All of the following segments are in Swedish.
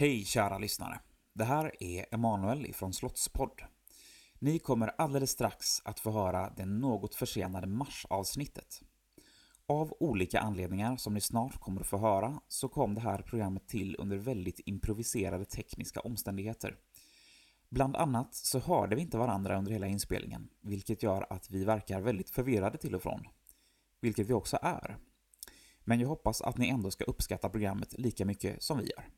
Hej kära lyssnare! Det här är Emanuel ifrån Slottspodd. Ni kommer alldeles strax att få höra det något försenade marsavsnittet. Av olika anledningar som ni snart kommer att få höra så kom det här programmet till under väldigt improviserade tekniska omständigheter. Bland annat så hörde vi inte varandra under hela inspelningen, vilket gör att vi verkar väldigt förvirrade till och från. Vilket vi också är. Men jag hoppas att ni ändå ska uppskatta programmet lika mycket som vi gör.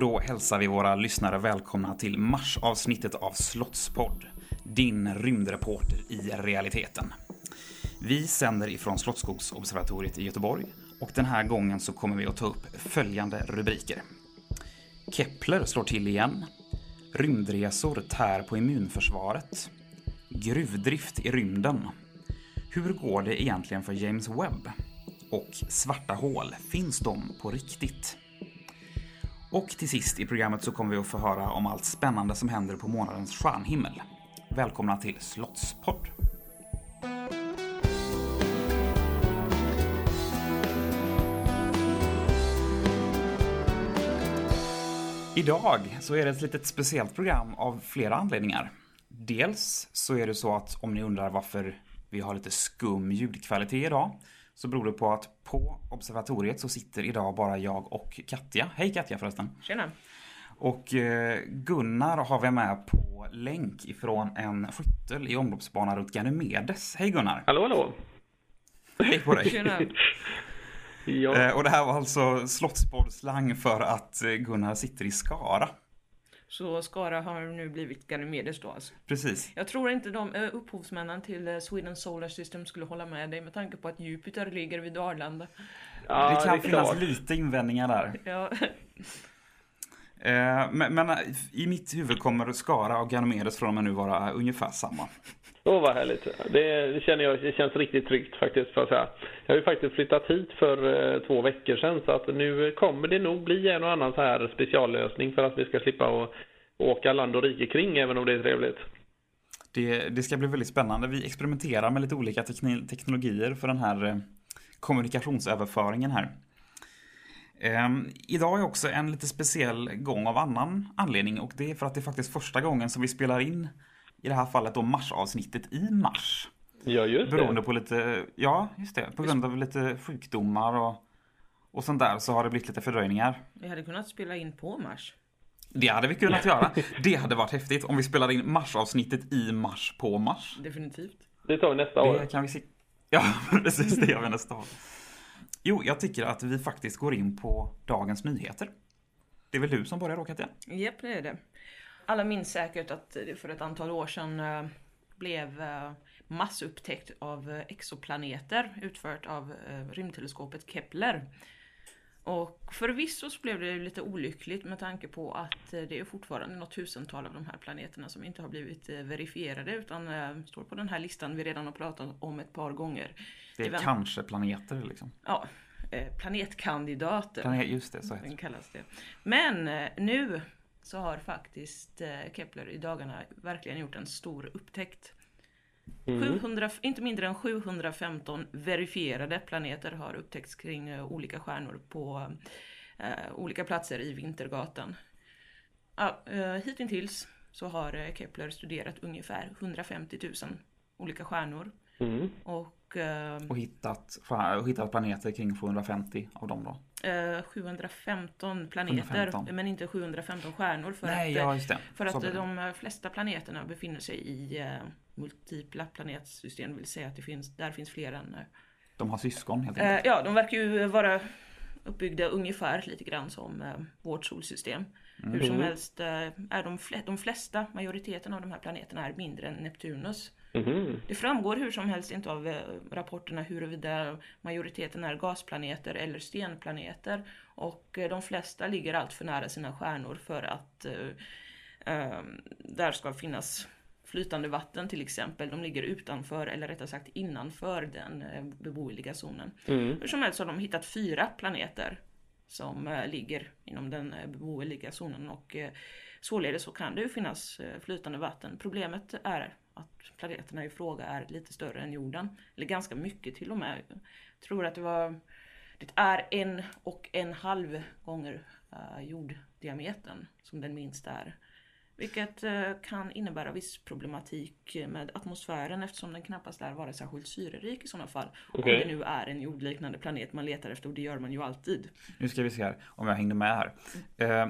Och då hälsar vi våra lyssnare välkomna till marsavsnittet av Slottspodd, din rymdreporter i realiteten. Vi sänder ifrån Slottsskogsobservatoriet i Göteborg och den här gången så kommer vi att ta upp följande rubriker. Kepler slår till igen. Rymdresor tär på immunförsvaret. Gruvdrift i rymden. Hur går det egentligen för James Webb? Och svarta hål, finns de på riktigt? Och till sist i programmet så kommer vi att få höra om allt spännande som händer på månadens stjärnhimmel. Välkomna till Slottspodd! Idag så är det ett litet speciellt program av flera anledningar. Dels så är det så att om ni undrar varför vi har lite skum ljudkvalitet idag så beror det på att på observatoriet så sitter idag bara jag och Katja. Hej Katja förresten! Tjena. Och eh, Gunnar har vi med på länk ifrån en skyttel i omloppsbana runt Ganymedes. Hej Gunnar! Hallå, hallå. Hej på dig! Tjena. Ja, Eh, och det här var alltså slottspoddslang för att eh, Gunnar sitter i Skara. Så Skara har nu blivit Ganymedes då alltså. Precis. Jag tror inte de uh, upphovsmännen till eh, Sweden Solar System skulle hålla med dig med tanke på att Jupiter ligger vid Arlanda. ja, det kan är finnas klart. lite invändningar där. Ja, Eh, men, men eh, i mitt huvud kommer Skara och Ganymedes från och med nu vara ungefär samma. Åh, vad härligt. Det, det känner jag, det känns riktigt tryggt faktiskt, för att säga. Jag har ju faktiskt flyttat hit för eh, två veckor sedan, så att nu kommer det nog bli en och annan så här speciallösning för att vi ska slippa att åka land och rike kring, även om det är trevligt. Det, det ska bli väldigt spännande. Vi experimenterar med lite olika tekni- teknologier för den här eh, kommunikationsöverföringen här. Um, idag är också en lite speciell gång av annan anledning och det är för att det är faktiskt första gången som vi spelar in i det här fallet då marsavsnittet i mars. Ja, just Beroende det. på lite, ja just det, på grund av lite sjukdomar och, och sånt där så har det blivit lite fördröjningar. vi hade kunnat spela in på Mars. Det hade vi kunnat göra. Det hade varit häftigt om vi spelade in marsavsnittet i mars på mars. Definitivt. Det tar vi nästa år. Det kan vi se. Ja, precis. Det gör vi nästa år. Jo, jag tycker att vi faktiskt går in på dagens nyheter. Det är väl du som börjar då, Katja? Japp, det är det. Alla minns säkert att det för ett antal år sedan eh, blev eh, massupptäckt av eh, exoplaneter utfört av rymdteleskopet Kepler. Och förvisso så blev det lite olyckligt med tanke på att det är fortfarande något tusental av de här planeterna som inte har blivit verifierade utan står på den här listan vi redan har pratat om ett par gånger. Det är kanske planeter liksom. Ja, planetkandidater. Planet, just det, så heter det. kallas det. Men nu så har faktiskt eh, Kepler i dagarna verkligen gjort en stor upptäckt. 700, inte mindre än 715 verifierade planeter har upptäckts kring eh, olika stjärnor på eh, olika platser i Vintergatan. Ja, eh, hittills så har eh, Kepler studerat ungefär 150 000 olika stjärnor. Mm. Och eh, Och hittat, och hittat planeter kring 750 av dem då. Eh, 715 planeter, 715. men inte 715 stjärnor. För Nej, att, ja eh, för att de eh, flesta planeterna befinner sig i eh, multipla planetsystem, det vill säga att det finns, där finns fler än eh, De har syskon helt Eh, enkelt. ja, de verkar ju vara uppbyggda ungefär lite grann som eh, vårt solsystem. Hur som helst eh, är de, fle- de flesta, majoriteten av de här planeterna är mindre än Neptunus. Mhm. Det framgår hur som helst inte av eh, rapporterna huruvida majoriteten är gasplaneter eller stenplaneter. Och eh, de flesta ligger allt för nära sina stjärnor för att eh, eh, där ska finnas flytande vatten till exempel. De ligger utanför, eller rättare sagt innanför den beboeliga zonen. Mm. Hur som helst har de hittat fyra planeter som ligger inom den beboeliga zonen och således så kan det ju finnas flytande vatten. Problemet är att planeterna i fråga är lite större än jorden. Eller ganska mycket till och med. Jag tror att det var det är en och en halv gånger uh, jorddiametern som den minsta är. Vilket eh, kan innebära viss problematik med atmosfären eftersom den knappast lär vara särskilt syrerik i sådana fall. Okej. Om det nu är en jordliknande planet man letar efter och det gör man ju alltid. Nu ska vi se här om jag hängde med här. Eh,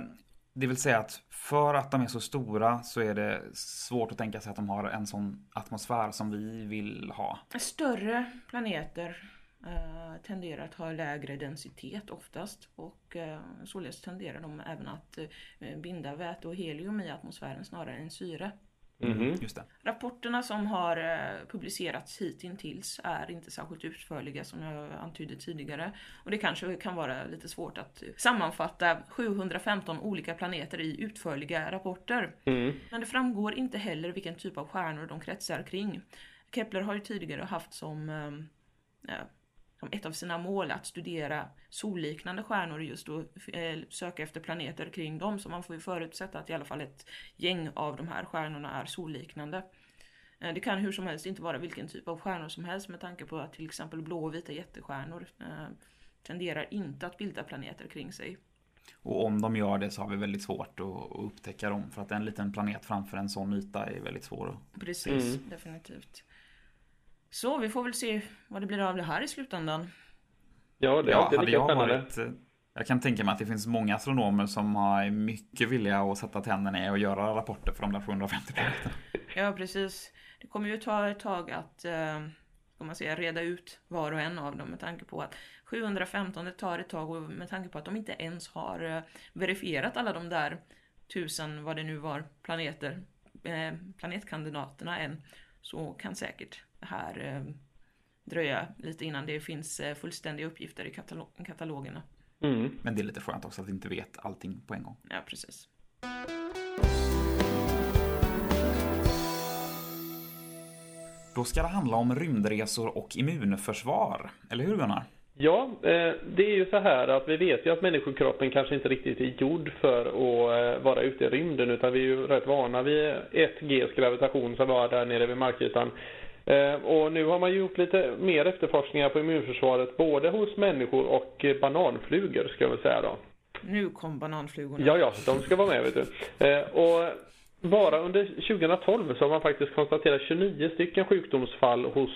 det vill säga att för att de är så stora så är det svårt att tänka sig att de har en sån atmosfär som vi vill ha. Större planeter eh, tenderar att ha lägre densitet oftast och eh, således tenderar de även att eh, binda väte och helium i atmosfären snarare än syre. Mhm. Just det. Rapporterna som har eh, publicerats hittills är inte särskilt utförliga som jag antydde tidigare. Och det kanske kan vara lite svårt att sammanfatta 715 olika planeter i utförliga rapporter. Mm. Men det framgår inte heller vilken typ av stjärnor de kretsar kring. Kepler har ju tidigare haft som, eh, ja, som ett av sina mål att studera solliknande stjärnor just och eh, söka efter planeter kring dem. Så man får ju förutsätta att i alla fall ett gäng av de här stjärnorna är solliknande. Eh, Det kan hur som helst inte vara vilken typ av stjärnor som helst med tanke på att till exempel blå och vita jättestjärnor eh, tenderar inte att bilda planeter kring sig. Och om de gör det så har vi väldigt svårt att, upptäcka dem. För att en liten planet framför en sån yta är väldigt svår att... Precis, definitivt. Så vi får väl se vad det blir av det här i slutändan. Ja, det är Ja, alltid lika jag spännande. varit... Jag kan tänka mig att det finns många astronomer som är mycket villiga att sätta tänderna i och göra rapporter för de där 750 planeterna. Ja, precis. Det kommer ju ta ett tag att eh, ska man säga, reda ut var och en av dem med tanke på att 715 det tar ett tag och med tanke på att de inte ens har eh, verifierat alla de där tusen, vad det nu var, planeter, eh, planetkandidaterna än, så kan säkert här eh, dröja lite innan det finns eh, fullständiga uppgifter i katalo- katalogerna. Mm. Men det är lite skönt också att vi inte vet allting på en gång. Ja, precis. Då ska det handla om rymdresor och immunförsvar. Eller hur Gunnar? Ja, eh, det är ju så här att vi vet ju att människokroppen kanske inte riktigt är gjord för att vara ute i rymden utan vi är ju rätt vana vid 1Gs gravitation som var där nere vid markytan. Eh, Och nu har man gjort lite mer efterforskningar på immunförsvaret både hos människor och eh, bananflugor ska jag väl säga då. Nu kom bananflugorna. Ja, ja, de ska vara med vet du. Eh, Och bara under 2012 så har man faktiskt konstaterat 29 stycken sjukdomsfall hos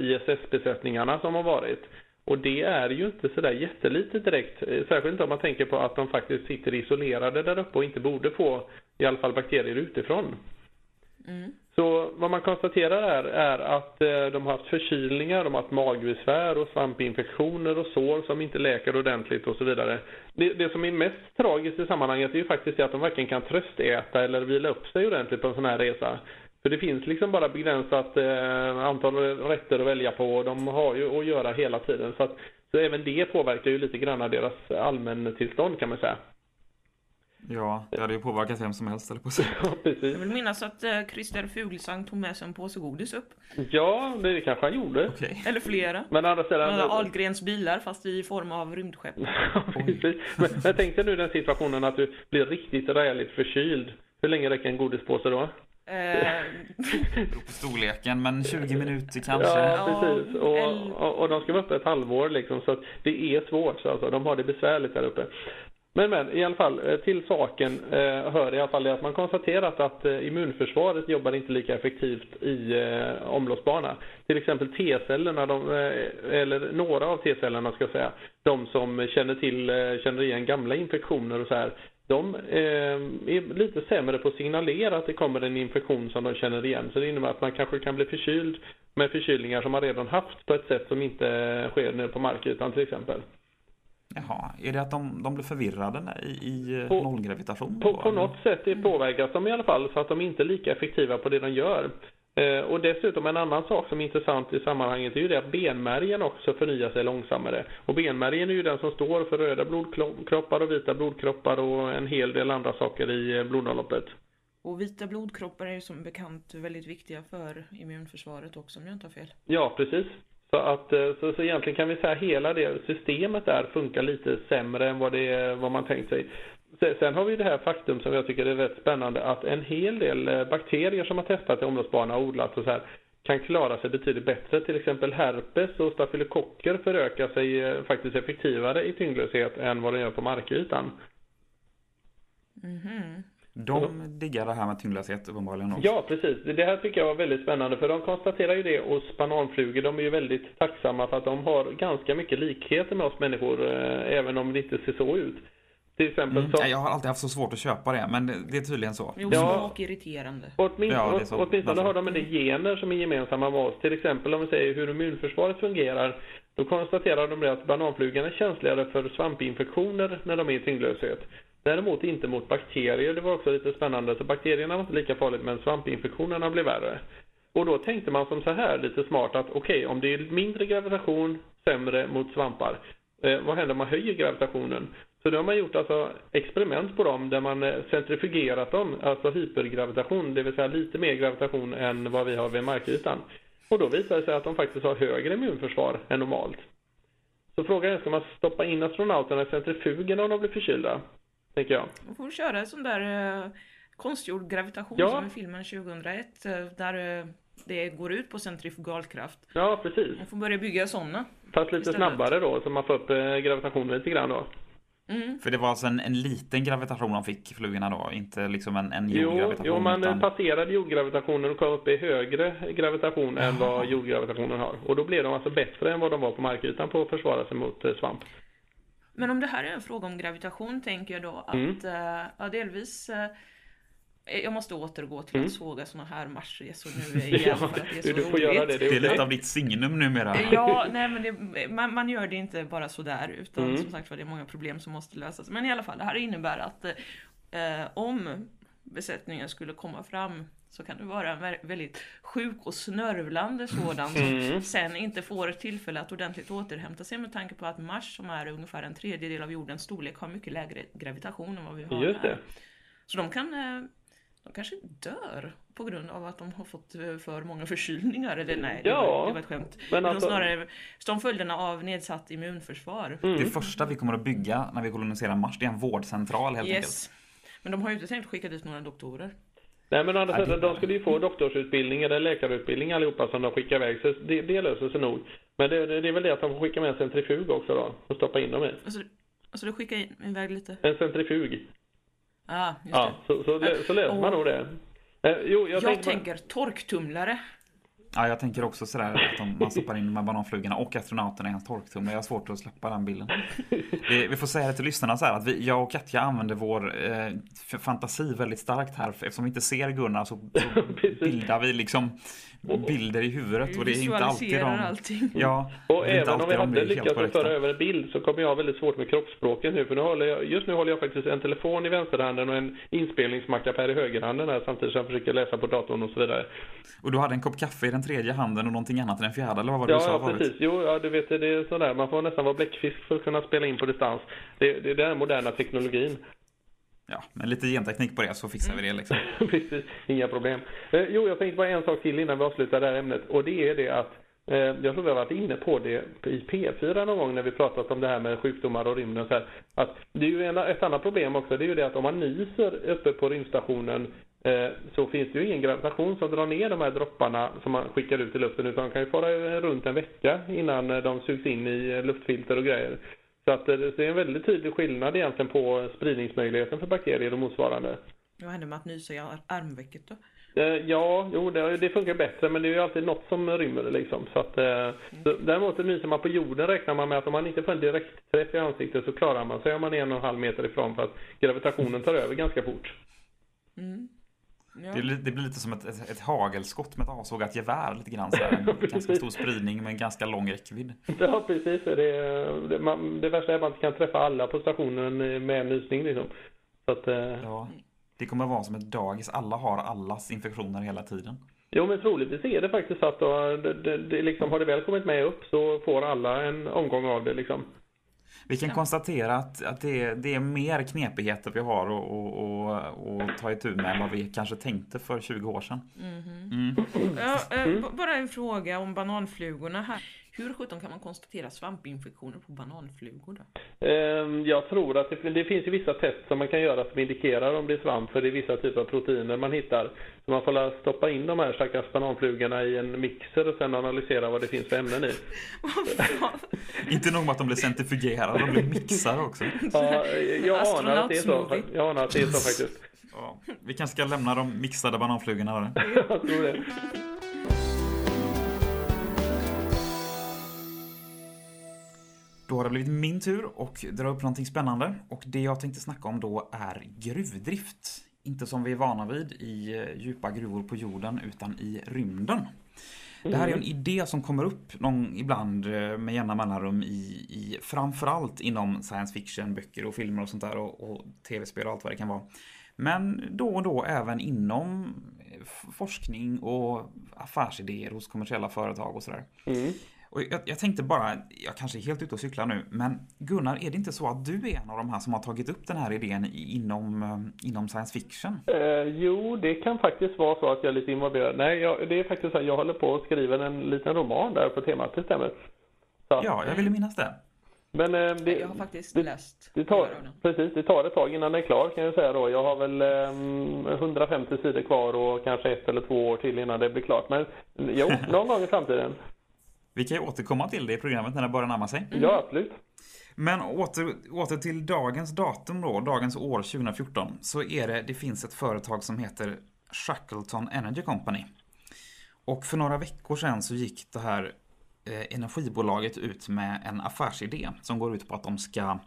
ISS-besättningarna som har varit. Och det är ju inte sådär jättelitet direkt. Särskilt om man tänker på att de faktiskt sitter isolerade där uppe och inte borde få i alla fall bakterier utifrån. Mm. Så vad man konstaterar är, är att eh, de har haft förkylningar, de har haft magbesvär och svampinfektioner och sår som inte läker ordentligt och så vidare. Det, det som är mest tragiskt i sammanhanget är ju faktiskt det att de varken kan tröstäta eller vila upp sig ordentligt på en sån här resa. För det finns liksom bara begränsat eh, antal rätter att välja på och de har ju att göra hela tiden. Så, att, så även det påverkar ju lite grann deras allmäntillstånd kan man säga. Ja, det hade ju påverkat vem som helst eller på sig. Ja, precis. Jag vill minnas att eh, Christer Fuglesang tog med sig en påse godis upp. Ja, det kanske han gjorde. Okej. Eller flera. Men andra sidan... Ahlgrens bilar fast i form av rymdskepp. Ja, precis. Men, men tänk dig nu den situationen att du blir riktigt räligt förkyld. Hur länge räcker en godispåse då? Eh, på storleken, men 20 minuter kanske. Ja, precis. Och, och, och de ska vara uppe ett halvår liksom, så att det är svårt. Så alltså, de har det besvärligt där uppe. Men, men i alla fall, eh, till saken eh, hör i alla fall det att man konstaterat att eh, immunförsvaret jobbar inte lika effektivt i eh, omloppsbana. Till exempel T-cellerna, de, eh, eller några av T-cellerna ska jag säga, de som känner till, eh, känner igen gamla infektioner och så här, de eh, är lite sämre på att signalera att det kommer en infektion som de känner igen. Så det innebär att man kanske kan bli förkyld med förkylningar som man redan haft på ett sätt som inte eh, sker nere på markytan till exempel. Jaha, är det att de, de blir förvirrade i, i På- nollgravitation? På, på något sätt det påverkas de i alla fall så att de inte är lika effektiva på det de gör. Eh, och dessutom en annan sak som är intressant i sammanhanget är ju det att benmärgen också förnyar sig långsammare. Och benmärgen är ju den som står för röda blodkroppar och vita blodkroppar och en hel del andra saker i eh, blodomloppet. Och vita blodkroppar är ju som bekant väldigt viktiga för immunförsvaret också om jag inte har fel. Ja, precis. Så, att, eh, så, så egentligen kan vi säga att hela det systemet där funkar lite sämre än vad, det, vad man tänkt sig. Sen, har vi det här faktum som jag tycker är rätt spännande att en hel del eh, bakterier som har testat i omloppsbana och odlat och så här kan klara sig betydligt bättre. Till exempel herpes och stafylokocker förökar sig eh, faktiskt effektivare i tyngdlöshet än vad de gör på markytan. Mhm. De diggar det här med tyngdlöshet uppenbarligen också. Ja, precis. Det här tycker jag var väldigt spännande för de konstaterar ju det hos bananflugor. De är ju väldigt tacksamma för att de har ganska mycket likheter med oss människor eh, även om det inte ser så ut. Till exempel Mm. så... Jag har alltid haft så svårt att köpa det, men det, är tydligen så. Jo, Ja. smak irriterande. Åtmin Ja, det är så. åt- åtminstone har de en del gener som är gemensamma med oss. Till exempel om vi säger hur immunförsvaret fungerar. Då konstaterar de det att bananflugan är känsligare för svampinfektioner när de är i tyngdlöshet. Däremot inte mot bakterier. Det var också lite spännande. Så bakterierna var inte lika farligt men svampinfektionerna blev värre. Och då tänkte man som så här lite smart att okej om det är mindre gravitation, sämre mot svampar. Eh, vad händer om man höjer gravitationen? Så då har man gjort alltså experiment på dem där man eh, centrifugerat dem, alltså hypergravitation, det vill säga lite mer gravitation än vad vi har vid markytan. Och då visar det sig att de faktiskt har högre immunförsvar än normalt. Så frågan är, ska man stoppa in astronauterna i centrifugen om de blir förkylda? Tänker jag. Man får köra en sån där eh, konstgjord gravitation Ja. som i filmen 2001 eh, där eh, det går ut på centrifugalkraft. Ja, precis. Man får börja bygga såna. Fast lite Istället. snabbare då, så man får upp eh, gravitationen lite grann då. Mm. För det var alltså en, en liten gravitation de fick, flugorna då, inte liksom en, en Jo, jordgravitation. jo, man utan... passerade jordgravitationen och kom upp i högre gravitation än vad jordgravitationen har. Och då blev de alltså bättre än vad de var på markytan på att försvara sig mot eh, svamp. Men om det här är en fråga om gravitation tänker jag då att Mm. eh, ja, delvis eh, jag måste återgå till att såga såna här marsresor nu igen Mm. Ja, för att det är så du får roligt. göra det. Det Det är är lite av ditt signum numera. Ja, nej men det, man, man gör det inte bara sådär utan Mm. som sagt var det är många problem som måste lösas. Men i alla fall, det här innebär att eh, om besättningen skulle komma fram så kan det vara en vä- väldigt sjuk och snörvlande sådan som Mm. sen inte får tillfälle att ordentligt återhämta sig med tanke på att Mars som är ungefär en tredjedel av jordens storlek har mycket lägre gravitation än vad vi har Just här. det. Så de kan eh, de kanske dör på grund av att de har fått eh, för många förkylningar. Eller nej, det, Ja, var, det var ett skämt. men alltså- snarare som följderna av nedsatt immunförsvar. Mm. Det första vi kommer att bygga när vi koloniserar Mars, det är en vårdcentral helt Yes. Men de har ju inte tänkt skicka dit några doktorer. Nej men å andra sidan, det- de skulle ju få doktorsutbildning eller läkarutbildning allihopa som de skickar iväg. Så det, det löser sig nog. Men det, det är väl det att de får skicka med en centrifug också då. Och stoppa in dem i. Alltså, alltså du skickar in iväg lite? En centrifug. Ah, just Ja, det. så, så, lö- så löser man nog det. Eh, jo, jag, Jag, tänkte bara- tänker torktumlare. Ja, jag tänker också sådär att de, man stoppar in de här bananflugorna och astronauterna i hans torktumlare. Jag har svårt att släppa den bilden. Det, vi får säga det till lyssnarna så här att vi, jag och Katja använder vår eh, fantasi väldigt starkt här. Eftersom vi inte ser Gunnar så, så bildar vi liksom bilder i huvudet och det är inte alltid de... allting. Ja, Och även om vi hade lyckats föra över en bild så kommer jag ha väldigt svårt med kroppsspråket nu. För nu håller jag, just nu håller jag faktiskt en telefon i vänsterhanden och en inspelningsmackapär i högerhanden här samtidigt som jag försöker läsa på datorn och så vidare. Och du hade en kopp kaffe i den tredje handen och någonting annat i den fjärde, eller vad var det du Ja, sa ja precis. Jo, ja, du vet, det är sådär. Man får nästan vara bläckfisk för att kunna spela in på distans. Det, det är den moderna teknologin. Ja, med lite genteknik på det så fixar vi det liksom. Precis, inga problem. Eh, jo, jag tänkte bara en sak till innan vi avslutar det här ämnet. Och det är det att eh, jag tror vi har varit inne på det i P4 någon gång när vi pratat om det här med sjukdomar och rymden. och Så här, att det är ju en, ett annat problem också. Det är ju det att om man nyser uppe på rymdstationen eh, så finns det ju ingen gravitation som drar ner de här dropparna som man skickar ut i luften. Utan de kan ju fara runt en vecka innan de sugs in i luftfilter och grejer. Så att eh, det är en väldigt tydlig skillnad egentligen på spridningsmöjligheten för bakterier och motsvarande. Vad händer med att nysa i ar- armvecket då? Eh, Ja, jo, det, det funkar bättre men det är ju alltid något som rymmer det liksom. Så att, eh, så, däremot nyser man på jorden räknar man med att om man inte får en direkt träff i ansiktet så klarar man sig om man är en och en halv meter ifrån för att gravitationen tar över ganska fort. Mm. Ja. Det, blir- det blir lite som ett, ett, ett hagelskott med ett avsågat gevär. Lite grann så. En ganska stor spridning med en ganska lång räckvidd. Ja, precis. Det, det, man, det värsta är att man inte kan träffa alla på stationen med en nysning liksom. Så att, eh, Ja, det kommer vara som ett dagis. Alla har allas infektioner hela tiden. Jo, men troligtvis är det faktiskt så att då, det, det liksom, har det väl kommit med upp så får alla en omgång av det liksom. Vi kan konstatera att, att det, är, det är mer knepigheter vi har att att- att- att ta itu med än vad vi kanske tänkte för 20 år sedan. Mm. Ja, eh, bara en fråga om bananflugorna här. Hur sjutton kan man konstatera svampinfektioner på bananflugor då? Ehm, Jag tror att det, det finns ju vissa test som man kan göra som indikerar om det är svamp för det är vissa typer av proteiner man hittar. Så man får stoppa in de här stackars bananflugorna i en mixer och sen analysera vad det finns för ämnen i. Inte nog med att de blir centrifugerade, de blir mixade också. Ja, jag anar att det är så. Jag anar att det är så faktiskt. Ja, vi kanske ska lämna de mixade bananflugorna. Jag tror det. Då har det blivit min tur och dra upp någonting spännande. Och det jag tänkte snacka om då är gruvdrift. Inte som vi är vana vid i eh, djupa gruvor på jorden, utan i rymden. Det här är en idé som kommer upp någon, ibland eh, med jämna mellanrum i, i framförallt inom science fiction, böcker och filmer och sånt där och, och tv-spel och allt vad det kan vara. Men då och då även inom eh, forskning och affärsidéer hos kommersiella företag och sådär. Mm. Och jag, jag tänkte bara, jag kanske är helt ute och cyklar nu, men Gunnar, är det inte så att du är en av de här som har tagit upp den här idén inom, eh, inom science fiction? Eh, jo, det kan faktiskt vara så att jag är lite involverad. Nej, jag, det är faktiskt så att jag håller på att skriva en liten roman där på temat, det stämmer. Så, Ja, jag ville minnas det. Men eh, det, Jag har faktiskt det, läst det tar, precis, det tar ett tag innan den är klar kan jag säga då. Jag har väl eh, 150 sidor kvar och kanske ett eller två år till innan det blir klart. Men jo, någon gång i framtiden. Vi kan ju återkomma till det i programmet när det börjar närma sig. Ja, absolut. Men åter, åter till dagens datum då, dagens år 2014, så är det, det finns ett företag som heter Shackleton Energy Company. Och för några veckor sedan så gick det här eh, energibolaget ut med en affärsidé som går ut på att de ska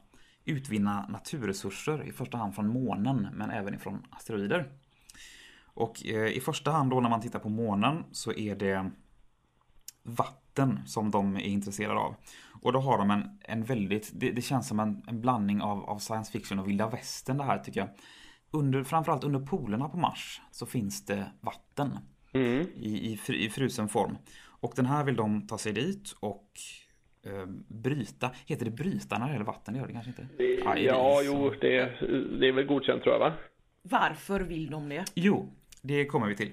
utvinna naturresurser, i första hand från månen, men även ifrån asteroider. Och eh, i första hand då när man tittar på månen så är det vatten som de är intresserade av. Och då har de en, en väldigt, det, det känns som en, en blandning av, av science fiction och vilda västern det här tycker jag. Under, framförallt under polerna på Mars så finns det vatten Mm. i, i, fr- i frusen form. Och den här vill de ta sig dit och eh, bryta. Heter det bryta när det gäller vatten? Det gör det kanske inte? Ja, i ja is jo, det, det är väl godkänt tror jag va? Varför vill de det? Jo, det kommer vi till.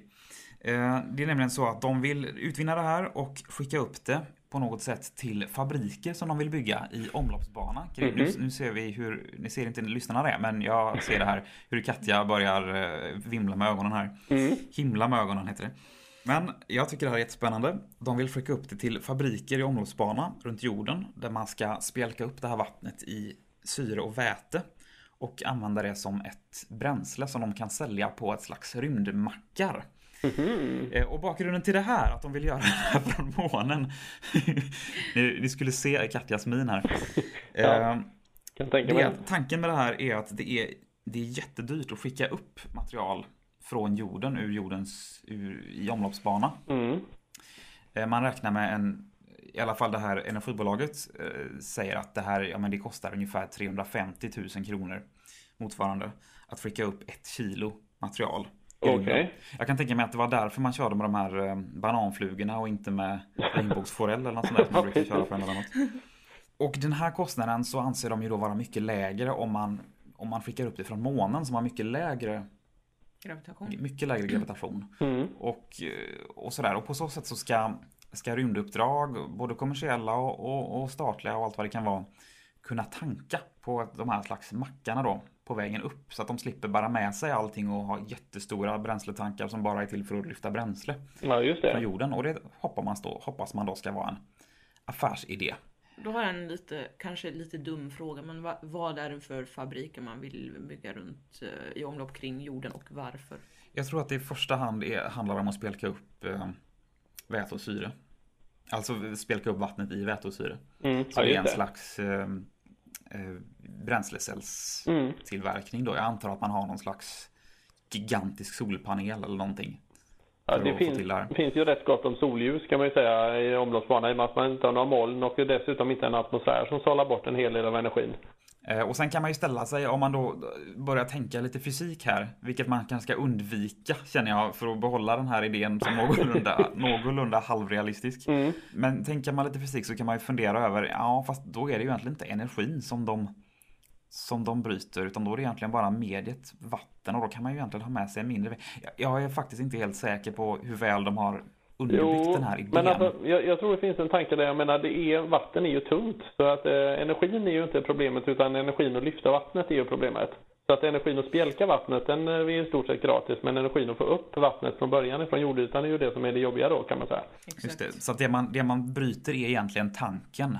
Eh, Det är nämligen så att de vill utvinna det här och skicka upp det på något sätt till fabriker som de vill bygga i omloppsbana. Nu, nu ser vi hur, ni ser inte lyssnarna det, men jag ser det här hur Katja börjar eh, vimla med ögonen här. Himla med ögonen heter det. Men jag tycker det här är jättespännande. De vill skicka upp det till fabriker i omloppsbana runt jorden där man ska spjälka upp det här vattnet i syre och väte och använda det som ett bränsle som de kan sälja på ett slags rymdmackar. Eh, Och bakgrunden till det här, att de vill göra det här från månen. ni, ni skulle se Katjas min här. Ja. Eh, Kan tänka mig. tanken med det här är att det är, det är jättedyrt att skicka upp material från jorden ur jordens ur, i omloppsbana. Mm. Eh, Man räknar med en, i alla fall det här energibolaget eh, säger att det här, ja men det kostar ungefär 350 000 kronor motsvarande att skicka upp ett kilo material. Rymden. Jag kan tänka mig att det var därför man körde med de här eh, bananflugorna och inte med regnbågsforell eller något sånt där som man brukar köra på emellanåt. Och den här kostnaden så anser de ju då vara mycket lägre om man, om man skickar upp det från månen som har mycket lägre, Gravitation. mycket lägre gravitation. Mm. Och, eh, och sådär. Och på så sätt så ska, ska rymduppdrag, både kommersiella och, och, och statliga och allt vad det kan vara, kunna tanka på de här slags mackarna då på vägen upp. Så att de slipper bära med sig allting och ha jättestora bränsletankar som bara är till för att lyfta bränsle Ja, just från det. jorden. Och det hoppas man då, hoppas man då ska vara en affärsidé. Då har jag en lite, kanske lite dum fråga, men vad, vad är det för fabriker man vill bygga runt eh, i omlopp kring jorden och varför? Jag tror att det i första hand är, handlar om att spjälka upp eh, väte och syre. Alltså spjälka upp vattnet i väte och syre. Mm. Så Ja, det är en det. slags eh. Bränslecellstillverkning då. Jag antar att man har någon slags gigantisk solpanel eller någonting. Ja, det finns, det finns ju rätt gott om solljus kan man ju säga i omloppsbanan i och med att man inte har några moln och dessutom inte en atmosfär som sållar bort en hel del av energin. Eh, Och sen kan man ju ställa sig, om man då börjar tänka lite fysik här, vilket man kanske ska undvika känner jag för att behålla den här idén som någorlunda, någorlunda halvrealistisk. Mm. Men tänker man lite fysik så kan man ju fundera över, ja fast då är det ju egentligen inte energin som de som de bryter utan då är det egentligen bara mediet vatten och då kan man ju egentligen ha med sig en mindre Jag- Jag är faktiskt inte helt säker på hur väl de har underbyggt den här idén. men alltså, jag, jag tror det finns en tanke där. Jag menar, det är, vatten är ju tungt. Så att eh, energin är ju inte problemet utan energin att lyfta vattnet är ju problemet. Så att energin att spjälka vattnet den eh, är i stort sett gratis. Men energin att få upp vattnet från början från jordytan är ju det som är det jobbiga då kan man säga. Just det. Så att det man, det man bryter är egentligen tanken.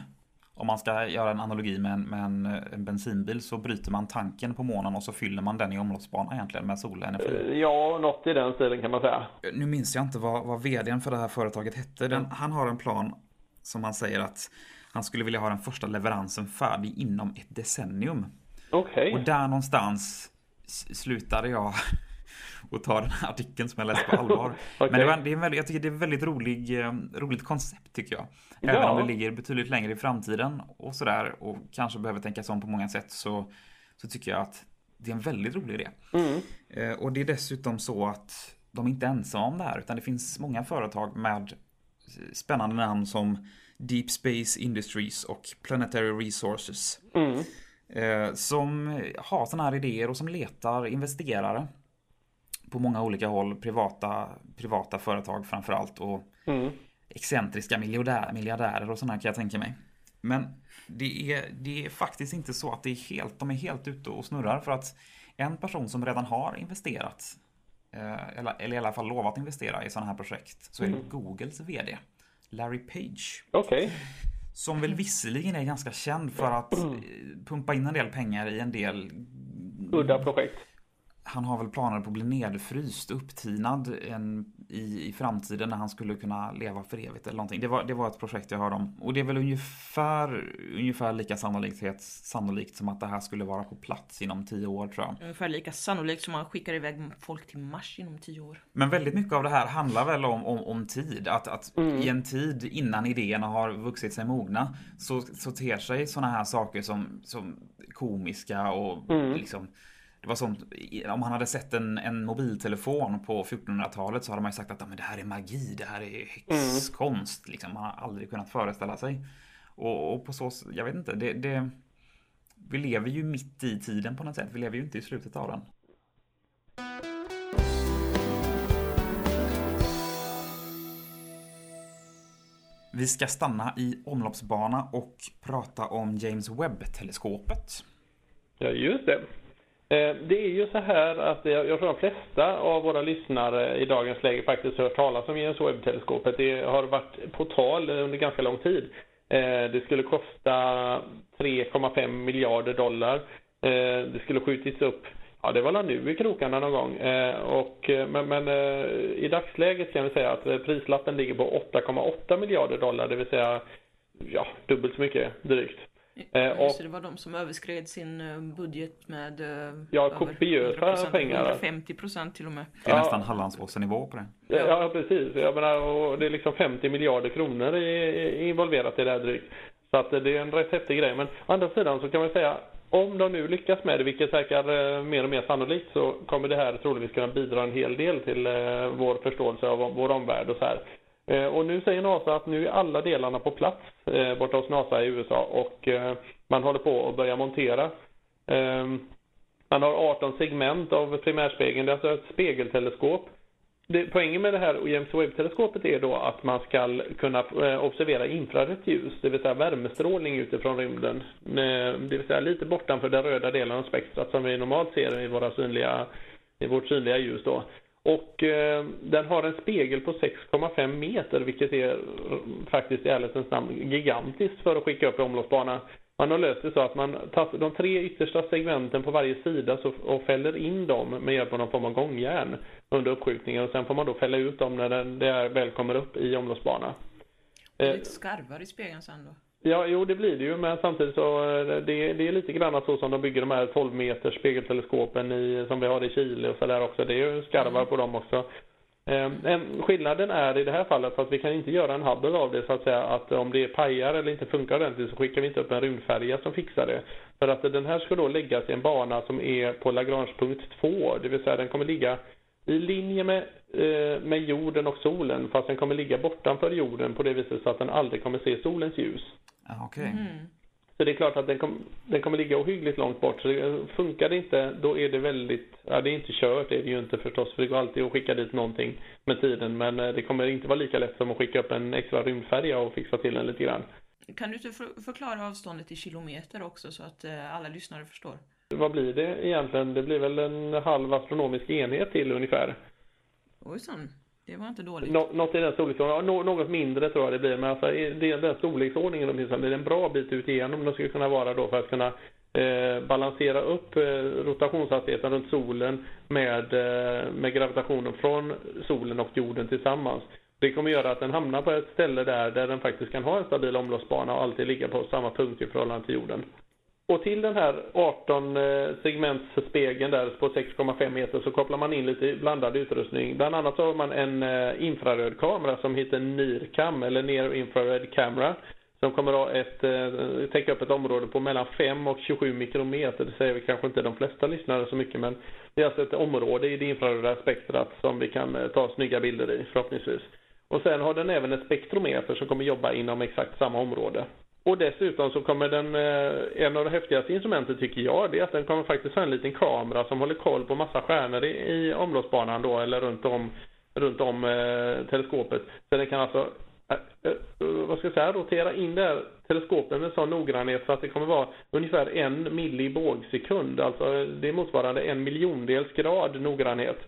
Om man ska göra en analogi med en, med en, en bensinbil så bryter man tanken på månen och så fyller man den i omloppsbana egentligen med solenergi. Eh, Ja, något i den stilen kan man säga. Nu minns jag inte vad, vad vdn för det här företaget hette. Den, han har en plan som han säger att han skulle vilja ha den första leveransen färdig inom ett decennium. Okej. Och där någonstans slutade jag och ta den här artikeln som jag läst på allvar. Okej. Men det var, det är en väldigt, jag tycker det är ett väldigt rolig, eh, roligt koncept tycker jag. Även Ja. om det ligger betydligt längre i framtiden och sådär och kanske behöver tänkas om på många sätt så, så tycker jag att det är en väldigt rolig idé. Mm. Eh, Och det är dessutom så att de är inte ensamma om det här utan det finns många företag med spännande namn som Deep Space Industries och Planetary Resources. Mm. Eh, som har sådana här idéer och som letar investerare på många olika håll. Privata, privata företag framförallt och Mm. excentriska miljardär, miljardärer och sådana kan jag tänka mig. Men det är, det är faktiskt inte så att det är helt, de är helt ute och snurrar för att en person som redan har investerat eh, eller, eller i alla fall lovat investera i sådana här projekt så är det Googles VD Larry Page. Okej. Som väl visserligen är ganska känd för att eh, pumpa in en del pengar i en del Udda projekt. Han har väl planer på att bli nedfryst, upptinad en, i, i framtiden när han skulle kunna leva för evigt eller någonting. Det var, det var ett projekt jag hörde om. Och det är väl ungefär, ungefär lika sannolikt, sannolikt som att det här skulle vara på plats inom tio år tror jag. Ungefär lika sannolikt som man skickar iväg folk till Mars inom tio år. Men väldigt mycket av det här handlar väl om, om, om tid. Att, att i en tid innan idéerna har vuxit sig mogna så, så ter sig sådana här saker som, som komiska och liksom det var sånt, om man hade sett en, en mobiltelefon på 1400-talet så hade man ju sagt att "Ja, men det här är magi, det här är häxkonst. Liksom. Man har aldrig kunnat föreställa sig. Och, och på så jag vet inte, det, det, vi lever ju mitt i tiden på något sätt. Vi lever ju inte i slutet av den. Vi ska stanna i omloppsbana och prata om James Webb-teleskopet. Ja, just det. Eh, det är ju så här att jag tror de flesta av våra lyssnare i dagens läge faktiskt hört talas om James Webb-teleskopet. Det har varit på tal under ganska lång tid. Eh, det skulle kosta 3,5 miljarder dollar. Eh, det skulle skjutits upp, ja det var väl nu i krokarna någon gång. Och, men men i dagsläget kan vi säga att prislappen ligger på 8,8 miljarder dollar, det vill säga ja, dubbelt så mycket drygt. Eh, Just och- det, det var de som överskred sin eh, budget med eh, Ja, kopiösa 100%, pengar. 150 procent till och med. Det är Ja. nästan Hallandsåsen-nivå på det. Ja, ja precis. Jag menar, och det är liksom 50 miljarder kronor i- i- involverat i det här drygt. Så att det är en rätt häftig grej. Men å andra sidan så kan man säga, om de nu lyckas med det, vilket verkar eh, mer och mer sannolikt, så kommer det här troligtvis kunna bidra en hel del till eh, vår förståelse av vår omvärld och så här. Eh, och nu säger NASA att nu är alla delarna på plats eh, borta hos NASA i USA och eh, man håller på att börja montera. Ehm, man har 18 segment av primärspegeln, det är alltså ett spegelteleskop. Det, poängen med det här James Webb-teleskopet är då att man ska kunna observera infrarött ljus, det vill säga värmestrålning utifrån rymden. Det vill säga lite bortanför den röda delen av spektrat som vi normalt ser i, våra synliga, i vårt synliga ljus då. Och eh, den har en spegel på 6,5 meter vilket är eh, faktiskt i ärlighetens namn gigantiskt för att skicka upp i omloppsbana. Man har löst det så att man tar de tre yttersta segmenten på varje sida så, och fäller in dem med hjälp av någon form av gångjärn under uppskjutningen och sen får man då fälla ut dem när den, det väl kommer upp i omloppsbana. Det är Eh, lite skarvar i spegeln sen då. Ja, jo det blir det ju, men samtidigt så eh, det, det är lite grann så som de bygger de här 12 meters spegelteleskopen i, som vi har i Chile och så där också. Det är ju skarvar på dem också. Eh, en, skillnaden är i det här fallet att vi kan inte göra en Hubble av det så att säga att om det pajar eller inte funkar ordentligt så skickar vi inte upp en rymdfärja som fixar det. För att den här ska då läggas i en bana som är på Lagrangepunkt 2, det vill säga den kommer ligga i linje med, eh, med jorden och solen fast den kommer ligga bortanför jorden på det viset så att den aldrig kommer se solens ljus. Ja, Okej. Så det är klart att den, kom, den kommer ligga ohyggligt långt bort. Så det, funkar det inte, då är det väldigt, ja det är inte kört, det är det ju inte förstås. För det går alltid att skicka dit någonting med tiden. Men eh, det kommer inte vara lika lätt som att skicka upp en extra rymdfärja och fixa till den lite grann. Kan du inte för, förklara avståndet i kilometer också så att eh, alla lyssnare förstår? Vad blir det egentligen? Det blir väl en halv astronomisk enhet till ungefär. Ojsan, det var inte dåligt. Nå, något i den storleksordningen. Ja, nå- något mindre tror jag det blir. Men alltså, det, den storleksordningen åtminstone. Det är en bra bit ut igenom. Det skulle kunna vara då för att kunna eh, balansera upp eh, rotationshastigheten runt solen med, eh, med gravitationen från solen och jorden tillsammans. Det kommer göra att den hamnar på ett ställe där, där den faktiskt kan ha en stabil omloppsbana och alltid ligga på samma punkt i förhållande till jorden. Och till den här 18 eh, segmentsspegeln där på 6,5 meter så kopplar man in lite blandad utrustning. Bland annat så har man en eh, infraröd kamera som heter NIRCam eller Near Infrared Camera som kommer att ha ett, eh, täcka upp ett område på mellan 5 och 27 mikrometer. Det säger vi kanske inte de flesta lyssnare så mycket men det är alltså ett område i det infraröda spektrat som vi kan eh, ta snygga bilder i förhoppningsvis. Och sen har den även ett spektrometer som kommer jobba inom exakt samma område. Och dessutom så kommer den, eh, en av de häftigaste instrumenten tycker jag, det är att den kommer faktiskt ha en liten kamera som håller koll på massa stjärnor i, i omloppsbanan då, eller runt om, runt om eh, teleskopet. Så den kan alltså, eh, eh vad ska jag säga, rotera in det här teleskopet med sån noggrannhet så att det kommer vara ungefär en millibågsekund. Alltså det är motsvarande en miljondels grad noggrannhet.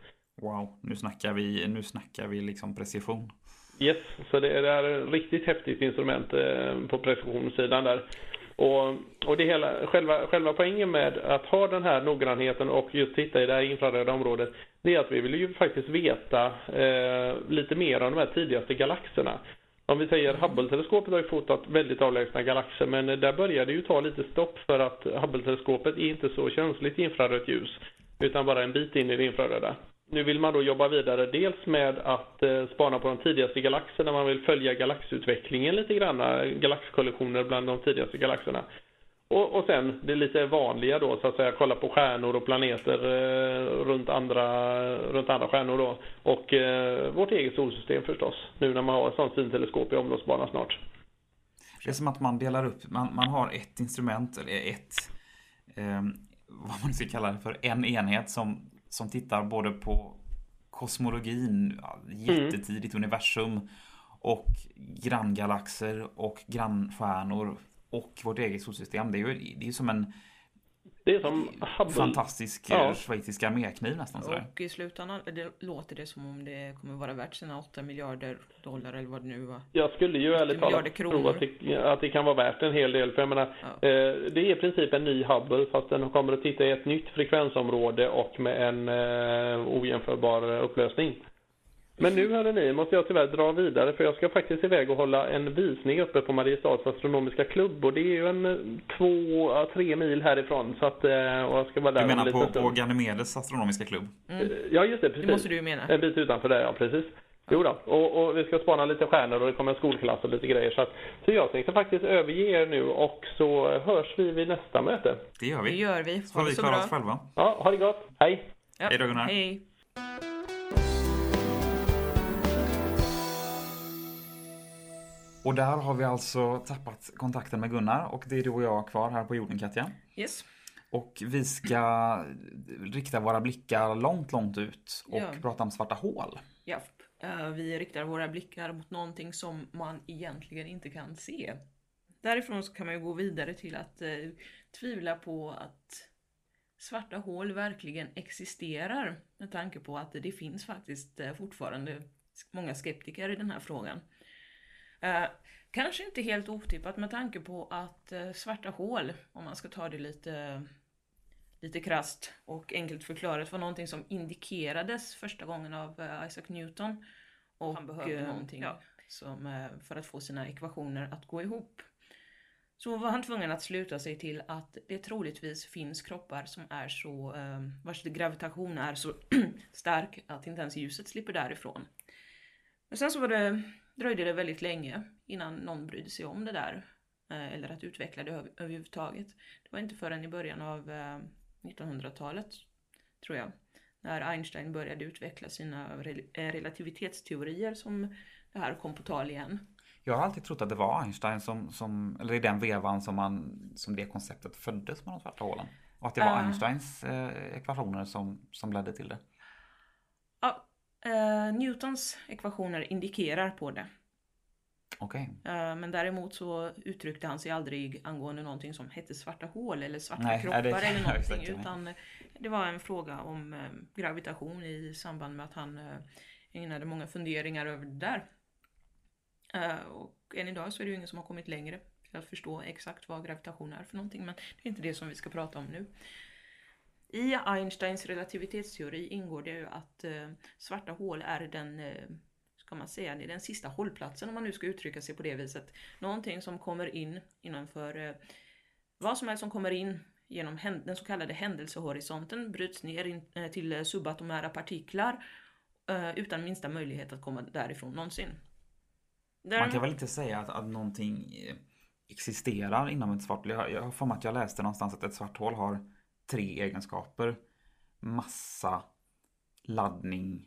Wow, nu snackar vi, nu snackar vi liksom precision. Yes, så det är, ett riktigt häftigt instrument eh, på precisionssidan där. Och, och det hela, själva, själva poängen med att ha den här noggrannheten och just titta i det här infraröda området, det är att vi vill ju faktiskt veta eh, lite mer om de här tidigaste galaxerna. Om vi säger Hubble-teleskopet har ju fotat väldigt avlägsna galaxer men där börjar det ju ta lite stopp för att Hubble-teleskopet är inte så känsligt i infrarött ljus utan bara en bit in i det infraröda. Nu vill man då jobba vidare dels med att eh, spana på de tidigaste galaxerna. Man vill följa galaxutvecklingen lite grann, eh, galaxkollisioner bland de tidigaste galaxerna. Och, och sen det lite vanliga då så att säga, kolla på stjärnor och planeter eh, runt, andra, runt andra stjärnor då. Och eh, vårt eget solsystem förstås, nu när man har ett sånt synteleskop i omloppsbana snart. Det är som att man delar upp, man, man har ett instrument, eller ett, eh, vad man ska kalla det för, en enhet som, som tittar både på kosmologin, ja, jättetidigt universum och granngalaxer och grannstjärnor och vårt eget solsystem. Det är ju det är som en Det är som Hubble. fantastisk Ja. ja. schweizisk armékniv nästan sådär. Och i slutändan det låter det som om det kommer vara värt sina 8 miljarder dollar eller vad det nu var. Jag skulle ju ärligt miljarder talat tro kronor. att det, att det kan vara värt en hel del. För jag menar, Ja. eh, det är i princip en ny Hubble fast den kommer att titta i ett nytt frekvensområde och med en eh, ojämförbar eh, upplösning. Men nu hörde ni, måste jag tyvärr dra vidare för jag ska faktiskt iväg och hålla en visning uppe på Mariestads astronomiska klubb och det är ju en eh, två, tre mil härifrån så att, eh, och jag ska vara där Du menar på, på stund. Ganymedes astronomiska klubb? Eh, Ja just det, precis. Det måste du ju mena. En bit utanför där, ja precis. Jo då. Och, och vi ska spana lite stjärnor och det kommer en skolklass och lite grejer. Så, att, så jag tänkte faktiskt överge er nu och så hörs vi vid nästa möte. Det gör Det vi. gör vi. Så får vi det klara oss själva. Ja, ha det gott. Hej! Ja. Hej då, Gunnar. Hej. Och där har vi alltså tappat kontakten med Gunnar och det är du och jag kvar här på jorden Katja. Yes. Och vi ska rikta våra blickar långt, långt ut och Ja. prata om svarta hål. Ja, eh, vi riktar våra blickar mot någonting som man egentligen inte kan se. Därifrån så kan man ju gå vidare till att eh, tvivla på att svarta hål verkligen existerar med tanke på att det finns faktiskt eh, fortfarande många skeptiker i den här frågan. Eh, kanske inte helt otippat med tanke på att eh, svarta hål, om man ska ta det lite lite krast och enkelt förklarat var någonting som indikerades första gången av eh, Isaac Newton. Och han behövde eh, någonting ja. som, eh, för att få sina ekvationer att gå ihop. så var han tvungen att sluta sig till att det troligtvis finns kroppar som är så, vars gravitation är så stark att inte ens ljuset slipper därifrån. Men sen så var det, dröjde det väldigt länge innan någon brydde sig om det där. eh, Eller att utveckla det över- överhuvudtaget. Det var inte förrän i början av eh, 1900-talet, tror jag, när Einstein började utveckla sina eh, relativitetsteorier som det här kom på tal igen. Jag har alltid trott att det var Einstein som, som eller i den vevan som, man, som det konceptet föddes med de svarta hålen. Och att det var Ja. Einsteins eh, ekvationer som, som ledde till det. Eh, Newtons ekvationer indikerar på det. Okej. Eh, men däremot så uttryckte han sig aldrig angående någonting som hette svarta hål eller svarta Nej, kroppar det eller någonting. Utan det var en fråga om eh, gravitation i samband med att han ägnade många funderingar över det där. Och än idag så är det ju ingen som har kommit längre till att förstå exakt vad gravitation är för någonting. Men det är inte det som vi ska prata om nu. I Einsteins relativitetsteori ingår det ju att eh, svarta hål är den, eh, ska man säga, det är den sista hållplatsen om man nu ska uttrycka sig på det viset. Någonting som kommer in innanför, eh, vad som helst som kommer in genom den så kallade händelsehorisonten bryts ner till subatomära partiklar utan minsta möjlighet att komma därifrån någonsin. Man kan Däremot- väl inte säga att, att någonting existerar inom ett svart hål. Jag, jag har för mig att jag läste någonstans att ett svart hål har tre egenskaper. Massa, laddning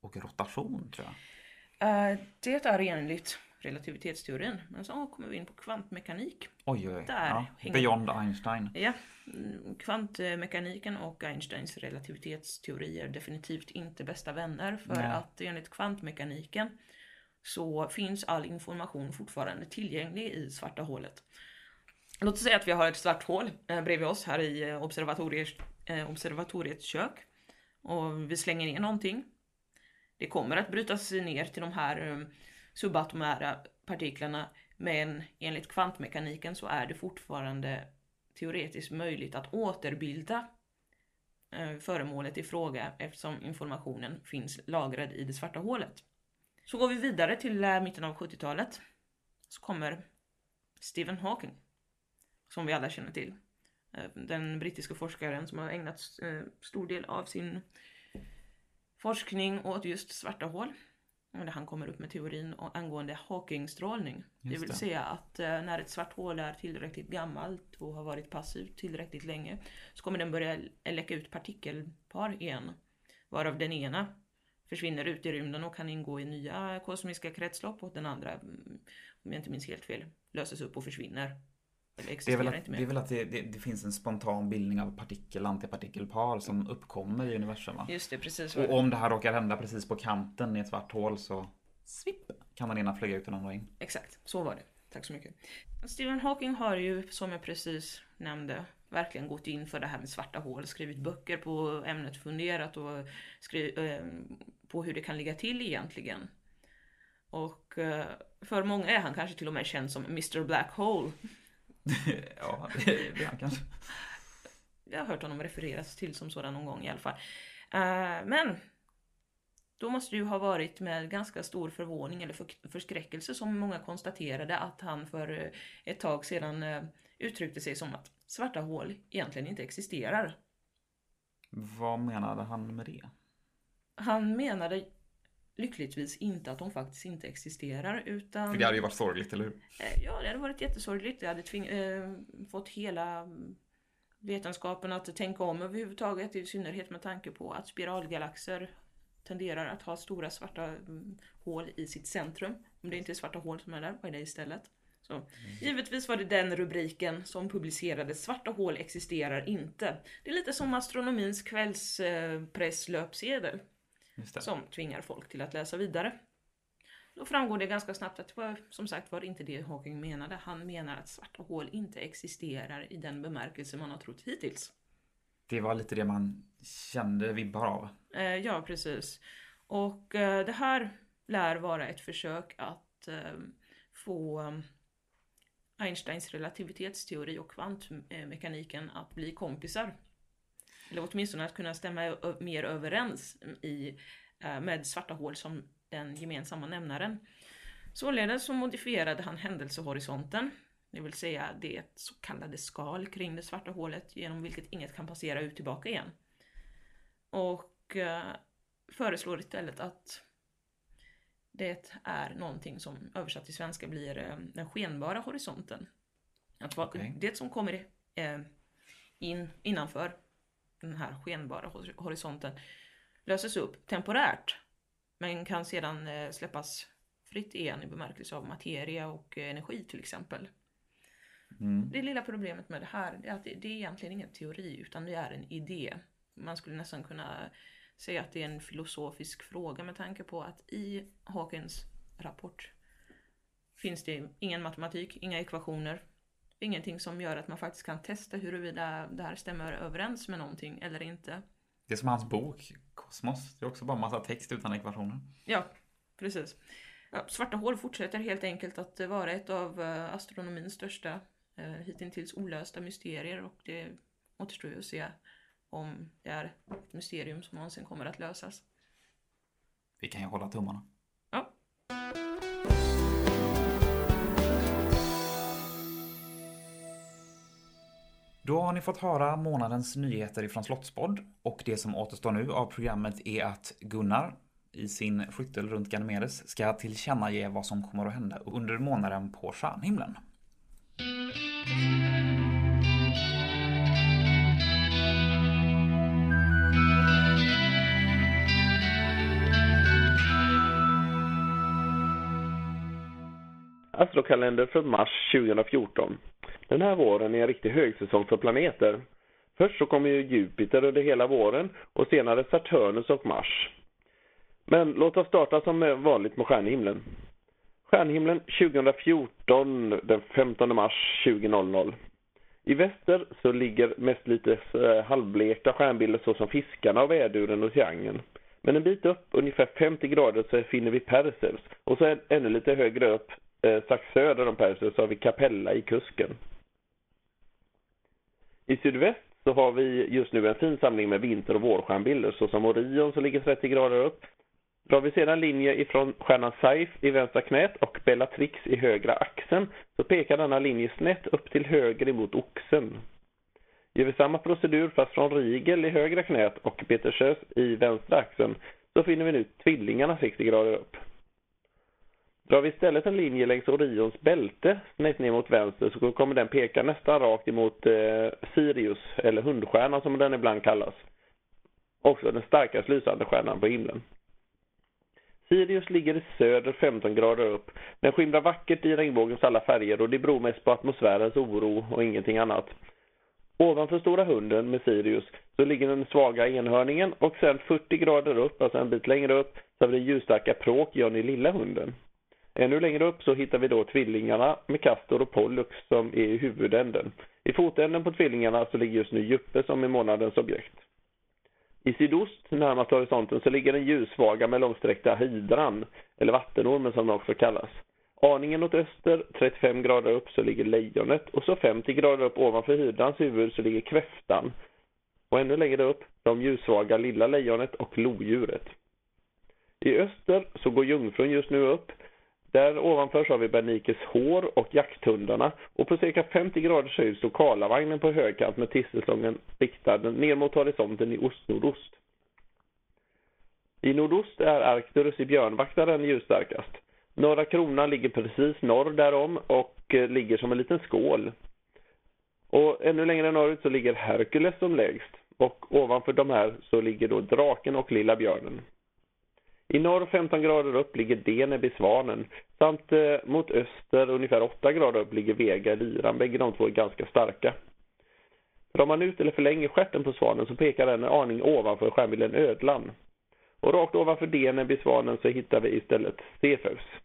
och rotation tror jag. Eh, det är enligt relativitetsteorin. Men så kommer vi in på kvantmekanik. Oj, oj, oj. Där Ja, hänger- beyond Einstein. Ja, mm, kvantmekaniken och Einsteins relativitetsteori är definitivt inte bästa vänner för Nej. att enligt kvantmekaniken så finns all information fortfarande tillgänglig i svarta hålet. Låt oss säga att vi har ett svart hål eh, bredvid oss här i eh, observatoriet, eh, observatoriets kök och vi slänger ner någonting. Det kommer att brytas ner till de här eh, subatomära partiklarna men enligt kvantmekaniken så är det fortfarande teoretiskt möjligt att återbilda eh, föremålet i fråga eftersom informationen finns lagrad i det svarta hålet. Så går vi vidare till eh, mitten av 70-talet. Så kommer Stephen Hawking. Som vi alla känner till. Eh, Den brittiska forskaren som har ägnat eh, stor del av sin forskning åt just svarta hål. Där han kommer upp med teorin angående Hawking-strålning. Det Just vill det. säga att eh, när ett svart hål är tillräckligt gammalt och har varit passivt tillräckligt länge så kommer den börja läcka ut partikelpar igen. Varav den ena försvinner ut i rymden och kan ingå i nya kosmiska kretslopp och den andra, mm, om jag inte minns helt fel, löses upp och försvinner. Det är väl att, det, är väl att det, det, det finns en spontan bildning av partikel-antipartikelpar som uppkommer i universum va? Just det, precis Och om det här råkar hända precis på kanten i ett svart hål så svipp kan den ena flyga ut och den andra in. Exakt, så var det. Tack så mycket. Stephen Hawking har ju, som jag precis nämnde, verkligen gått in för det här med svarta hål, skrivit böcker på ämnet, funderat och skrivit eh, på hur det kan ligga till egentligen. Och eh, för många är han kanske till och med känd som Mr Black Hole. ja, det är han kanske. Jag har hört honom refereras till som sådan någon gång i alla fall. Eh, men då måste ju ha varit med ganska stor förvåning eller för, förskräckelse som många konstaterade att han för eh, ett tag sedan eh, uttryckte sig som att svarta hål egentligen inte existerar. Vad menade han med det? Han menade lyckligtvis inte att de faktiskt inte existerar utan... För det hade ju varit sorgligt, eller hur? Eh, Ja, det hade varit jättesorgligt. Det hade tving- eh, fått hela mm, vetenskapen att tänka om överhuvudtaget, i synnerhet med tanke på att spiralgalaxer tenderar att ha stora svarta mm, hål i sitt centrum. Om det inte är svarta hål som är där, vad är det istället? Så, givetvis var det den rubriken som publicerades, svarta hål existerar inte. Det är lite som astronomins kvällspresslöpsedel det. Som tvingar folk till att läsa vidare. Då framgår det ganska snabbt att det var som sagt var inte det Hawking menade. Han menar att svarta hål inte existerar i den bemärkelse man har trott hittills. Det var lite det man kände vibbar av. Eh, ja, precis. Och eh, det här lär vara ett försök att eh, få eh, Einsteins relativitetsteori och kvantmekaniken att bli kompisar. Eller åtminstone att kunna stämma mer överens i, eh, med svarta hål som den gemensamma nämnaren. Således så modifierade han händelsehorisonten Det vill säga det så kallade skal kring det svarta hålet genom vilket inget kan passera ut tillbaka igen. Och eh, föreslår istället att det är någonting som översatt till svenska blir eh, den skenbara horisonten. Att Okej. Det som kommer in innanför den här skenbara hor- horisonten löses upp temporärt men kan sedan eh, släppas fritt igen i bemärkelse av materia och energi till exempel. Mm. Det lilla problemet med det här är att det, det är egentligen ingen teori utan det är en idé. Man skulle nästan kunna säga att det är en filosofisk fråga med tanke på att i Hawkins rapport finns det ingen matematik, inga ekvationer, ingenting som gör att man faktiskt kan testa huruvida det här stämmer överens med någonting eller inte. Det är som hans bok, Kosmos. Det är också bara massa text utan ekvationer. Ja, precis. Ja, svarta hål fortsätter helt enkelt att vara ett av eh, astronomins största eh, hittills olösta mysterier och det återstår ju att se om det är ett mysterium som någonsin kommer att lösas. Vi kan ju hålla tummarna. Då har ni fått höra månadens nyheter ifrån Slottspodd och det som återstår nu av programmet är att Gunnar i sin skyttel runt Ganymedes ska tillkännage vad som kommer att hända under månaden på stjärnhimlen. Astrokalender för mars 2014. Den här våren är en riktig högsäsong för planeter. Först så kommer ju Jupiter under hela våren och senare Saturnus och Mars. Men låt oss starta som vanligt med stjärnhimlen. Stjärnhimlen 2014 den 15 mars 2000. I väster så ligger mest lite eh, halvblekta stjärnbilder såsom fiskarna och väduren och triangeln. Men en bit upp, ungefär 50 grader, så finner vi Perseus. Och så ännu lite högre upp, eh, strax söder om Perseus, så har vi Capella i kusken. I sydväst så har vi just nu en fin samling med vinter och vårstjärnbilder såsom Orion som ligger 30 grader upp. Drar vi sedan linje ifrån stjärnan Saif i vänstra knät och Bellatrix i högra axeln så pekar denna linje snett upp till höger emot oxen. Gör vi samma procedur fast från Rigel i högra knät och Betelgeuse i vänstra axeln så finner vi nu tvillingarna 60 grader upp. Drar vi istället en linje längs Orions bälte snett ner mot vänster så kommer den peka nästan rakt emot eh, Sirius, eller hundstjärnan som den ibland kallas. Också den starkast lysande stjärnan på himlen. Sirius ligger i söder 15 grader upp. Den skimrar vackert i regnbågens alla färger och det beror mest på atmosfärens oro och ingenting annat. Ovanför Stora Hunden med Sirius så ligger den svaga enhörningen och sen 40 grader upp, alltså en bit längre upp, så har vi den ljusstarka Pråk, Johnny Lilla Hunden. Ännu längre upp så hittar vi då tvillingarna med Castor och Pollux som är i huvudänden. I fotänden på tvillingarna så ligger just nu Juppe som är månadens objekt. I sydost, närmast horisonten, så ligger den ljussvaga med långsträckta hydran, eller vattenormen som den också kallas. Aningen åt öster, 35 grader upp, så ligger lejonet och så 50 grader upp ovanför hydrans huvud så ligger kräftan. Och ännu längre upp, de ljussvaga lilla lejonet och lodjuret. I öster så går jungfrun just nu upp. Där ovanför så har vi Bernikes hår och jakthundarna och på cirka 50 graders höjd står Karlavagnen på högkant med tisselstången riktad ner mot horisonten i ost-nordost. I nordost är Arcturus i björnvaktaren ljusstarkast. Norra kronan ligger precis norr därom och eh, ligger som en liten skål. Och ännu längre norrut så ligger Herkules som lägst och ovanför de här så ligger då draken och lilla björnen. I norr 15 grader upp ligger Deneb i Svanen samt eh, mot öster ungefär 8 grader upp ligger Vega i Lyran. Bägge de två är ganska starka. Drar man ut eller förlänger stjärten på Svanen så pekar den en aning ovanför stjärnbilden Ödlan. Och rakt ovanför Deneb i Svanen så hittar vi istället Cepheus.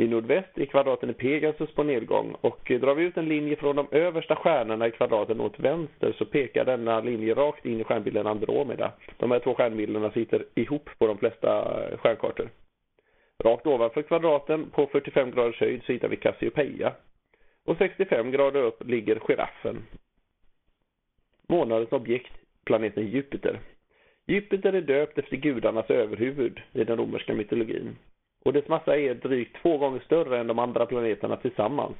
I nordväst är kvadraten i Pegasus på nedgång och drar vi ut en linje från de översta stjärnorna i kvadraten åt vänster så pekar denna linje rakt in i stjärnbilden Andromeda. De här två stjärnbilderna sitter ihop på de flesta eh, stjärnkartor. Rakt ovanför kvadraten på 45 graders höjd så hittar vi Cassiopeia. Och 65 grader upp ligger giraffen. Månadens objekt, planeten Jupiter. Jupiter är döpt efter gudarnas överhuvud i den romerska mytologin och dess massa är drygt två gånger större än de andra planeterna tillsammans.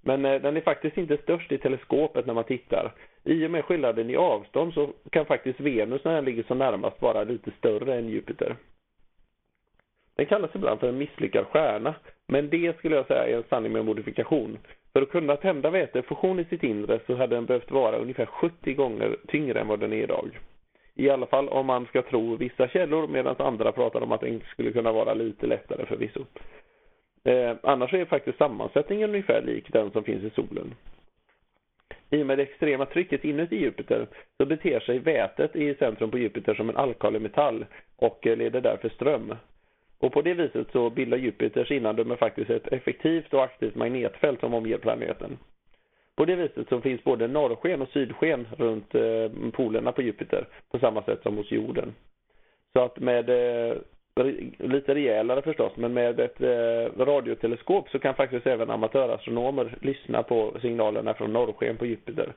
Men eh, den är faktiskt inte störst i teleskopet när man tittar. I och med skillnaden i avstånd så kan faktiskt Venus när den ligger så närmast vara lite större än Jupiter. Den kallas ibland för en misslyckad stjärna, men det skulle jag säga är en sanning med modifikation. För att kunna tända vätefusion i sitt inre så hade den behövt vara ungefär 70 gånger tyngre än vad den är idag. I alla fall om man ska tro vissa källor medan andra pratar om att den skulle kunna vara lite lättare förvisso. Eh, annars är faktiskt sammansättningen ungefär lik den som finns i solen. I och med det extrema trycket inuti Jupiter så beter sig vätet i centrum på Jupiter som en alkalimetall och eh, leder därför ström. Och på det viset så bildar Jupiters innandöme faktiskt ett effektivt och aktivt magnetfält som omger planeten. På det viset så finns både norrsken och sydsken runt eh, polerna på Jupiter på samma sätt som hos jorden. Så att med eh, lite rejälare förstås, men med ett eh, radioteleskop så kan faktiskt även amatörastronomer lyssna på signalerna från norrsken på Jupiter.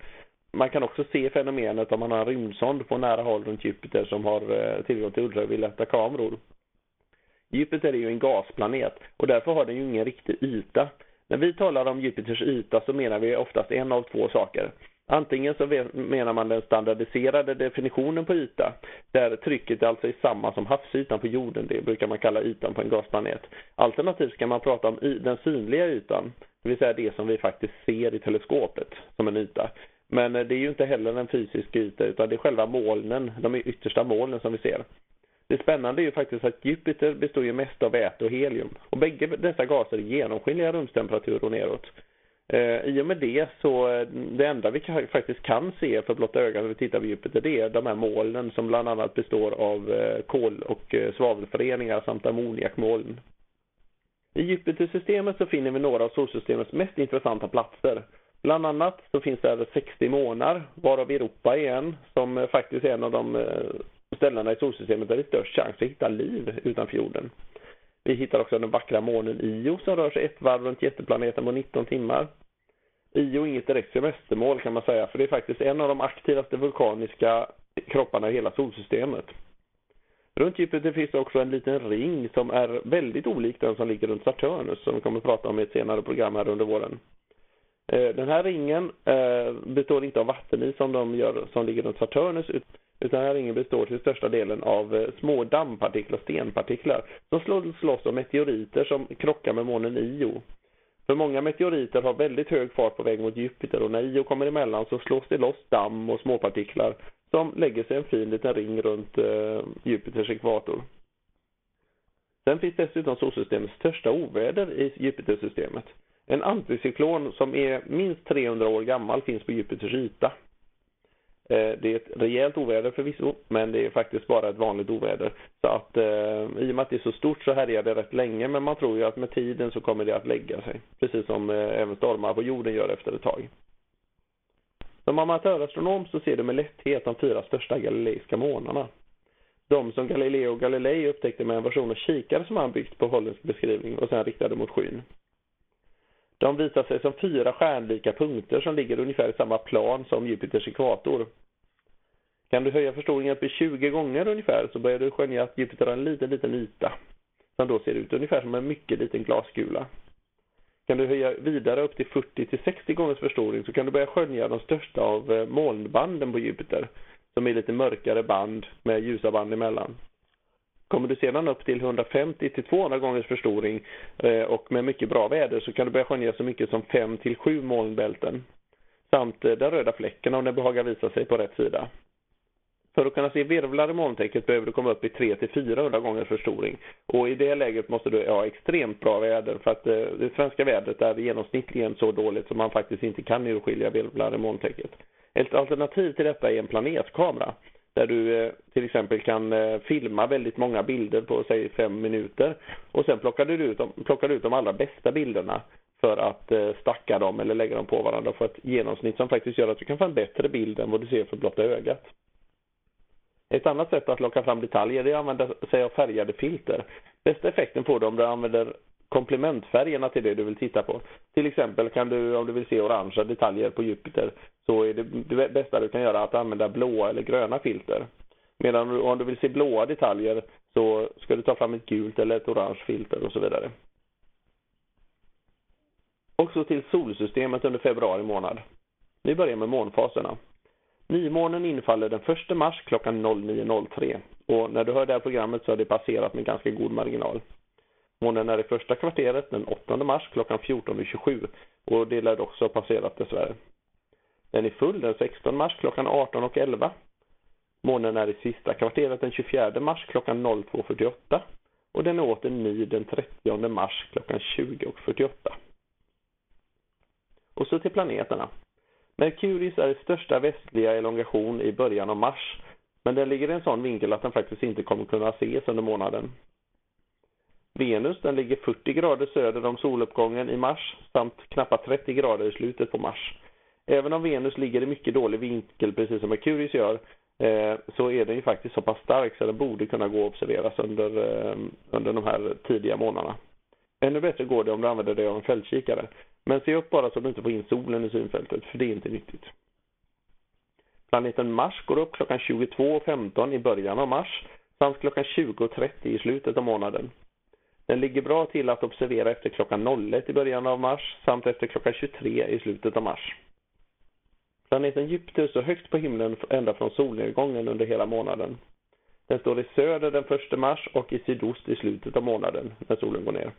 Man kan också se fenomenet om man har en rymdsond på nära håll runt Jupiter som har tillgång till ultravioletta kameror. Jupiter är ju en gasplanet och därför har den ju ingen riktig yta. När vi talar om Jupiters yta så menar vi oftast en av två saker. Antingen så menar man den standardiserade definitionen på yta, där trycket alltså är samma som havsytan på jorden, det brukar man kalla ytan på en gasplanet. Alternativt kan man prata om den synliga ytan, det vill säga det som vi faktiskt ser i teleskopet som en yta. Men eh, det är ju inte heller en fysisk yta utan det är själva molnen, de yttersta molnen som vi ser. Det spännande är ju faktiskt att Jupiter består ju mest av väte och helium. Och bägge dessa gaser är genomskinliga rumstemperatur och neråt. Eh, I och med det så eh, det enda vi kan, faktiskt kan se för blotta ögat när vi tittar på Jupiter det är de här molnen som bland annat består av eh, kol och eh, svavelföreningar samt ammoniakmoln. I Jupitersystemet så finner vi några av solsystemets mest intressanta platser. Bland annat så finns det över 60 månar, varav Europa är en, som eh, faktiskt är en av de eh, ställena i solsystemet där det är störst chans att hitta liv utanför jorden. Vi hittar också den vackra månen Io som rör sig ett varv runt jätteplaneten på 19 timmar. Io är inget direkt semestermål kan man säga, för det är faktiskt en av de aktivaste vulkaniska kropparna i hela solsystemet. Runt Jupiter finns det också en liten ring som är väldigt olik den som ligger runt Saturnus som vi kommer att prata om i ett senare program här under våren. Eh, den här ringen eh, består inte av vattenis som de gör som ligger runt Saturnus utan ringen består till största delen av eh, små dammpartiklar, stenpartiklar, som slåss om meteoriter som krockar med månen Io. För många meteoriter har väldigt hög fart på väg mot Jupiter och när Io kommer emellan så slås det loss damm och småpartiklar som lägger sig en fin liten ring runt eh, Jupiters ekvator. Sen finns dessutom solsystemets största oväder i Jupitersystemet. En anticyklon som är minst 300 år gammal finns på Jupiters yta. Eh, det är ett rejält oväder förvisso, men det är faktiskt bara ett vanligt oväder. Så att eh, i och med att det är så stort så härjar det rätt länge, men man tror ju att med tiden så kommer det att lägga sig. Precis som eh, även stormar på jorden gör efter ett tag. Som amatörastronom så ser du med lätthet de fyra största galileiska månarna. De som Galileo Galilei upptäckte med en version av kikare som han byggt på holländsk beskrivning och sen riktade mot skyn. De visar sig som fyra stjärnlika punkter som ligger ungefär i samma plan som Jupiters ekvator. Kan du höja förstoringen upp i 20 gånger ungefär så börjar du skönja att Jupiter har en liten, liten yta som då ser ut ungefär som en mycket liten glaskula. Kan du höja vidare upp till 40 till 60 gångers förstoring så kan du börja skönja de största av eh, molnbanden på Jupiter som är lite mörkare band med ljusa band emellan. Kommer du sedan upp till 150 till 200 gångers förstoring eh, och med mycket bra väder så kan du börja skönja så mycket som 5 till 7 molnbälten. Samt eh, den röda fläcken om den behagar visa sig på rätt sida. För att kunna se virvlar i molntäcket behöver du komma upp i 3 till 400 gångers förstoring. Och i det läget måste du ha extremt bra väder för att eh, det svenska vädret är genomsnittligen så dåligt som man faktiskt inte kan urskilja virvlar i molntäcket. Ett alternativ till detta är en planetkamera där du eh, till exempel kan eh, filma väldigt många bilder på säg fem minuter och sen plockar du ut de, plockar ut de allra bästa bilderna för att eh, stacka dem eller lägga dem på varandra och få ett genomsnitt som faktiskt gör att du kan få en bättre bild än vad du ser för blotta ögat. Ett annat sätt att locka fram detaljer är att använda sig av färgade filter. Bästa effekten får du om du använder komplementfärgerna till det du vill titta på. Till exempel kan du, om du vill se orangea detaljer på Jupiter, så är det, det bästa du kan göra att använda blåa eller gröna filter. Medan om du vill se blåa detaljer så ska du ta fram ett gult eller ett orange filter och så vidare. Och så till solsystemet under februari månad. Vi börjar med månfaserna. Nymånen infaller den 1 mars klockan 09.03 och när du hör det här programmet så har det passerat med ganska god marginal. Månen är i första kvarteret den 8 mars klockan 14.27 och det lär också ha passerat dessvärre. Den är full den 16 mars klockan 18.11. Månen är i sista kvarteret den 24 mars klockan 02.48 och den är åter ny den 30 mars klockan 20.48. Och så till planeterna. Merkurius är i största västliga elongation i början av mars men den ligger i en sån vinkel att den faktiskt inte kommer kunna ses under månaden. Venus den ligger 40 grader söder om soluppgången i mars samt knappt 30 grader i slutet på mars. Även om Venus ligger i mycket dålig vinkel precis som Merkurius gör eh, så är den ju faktiskt så pass stark så den borde kunna gå att observeras under, eh, under de här tidiga månaderna. Ännu bättre går det om du använder dig av en fältkikare. Men se upp bara så du inte får in solen i synfältet, för det är inte nyttigt. Planeten Mars går upp klockan 22.15 i början av mars samt klockan 20.30 i slutet av månaden. Den ligger bra till att observera efter klockan 01 i början av mars samt efter klockan 23 i slutet av mars. Planeten Jupiter står högst på himlen ända från solnedgången under hela månaden. Den står i söder den 1 mars och i sydost i slutet av månaden när solen går ner.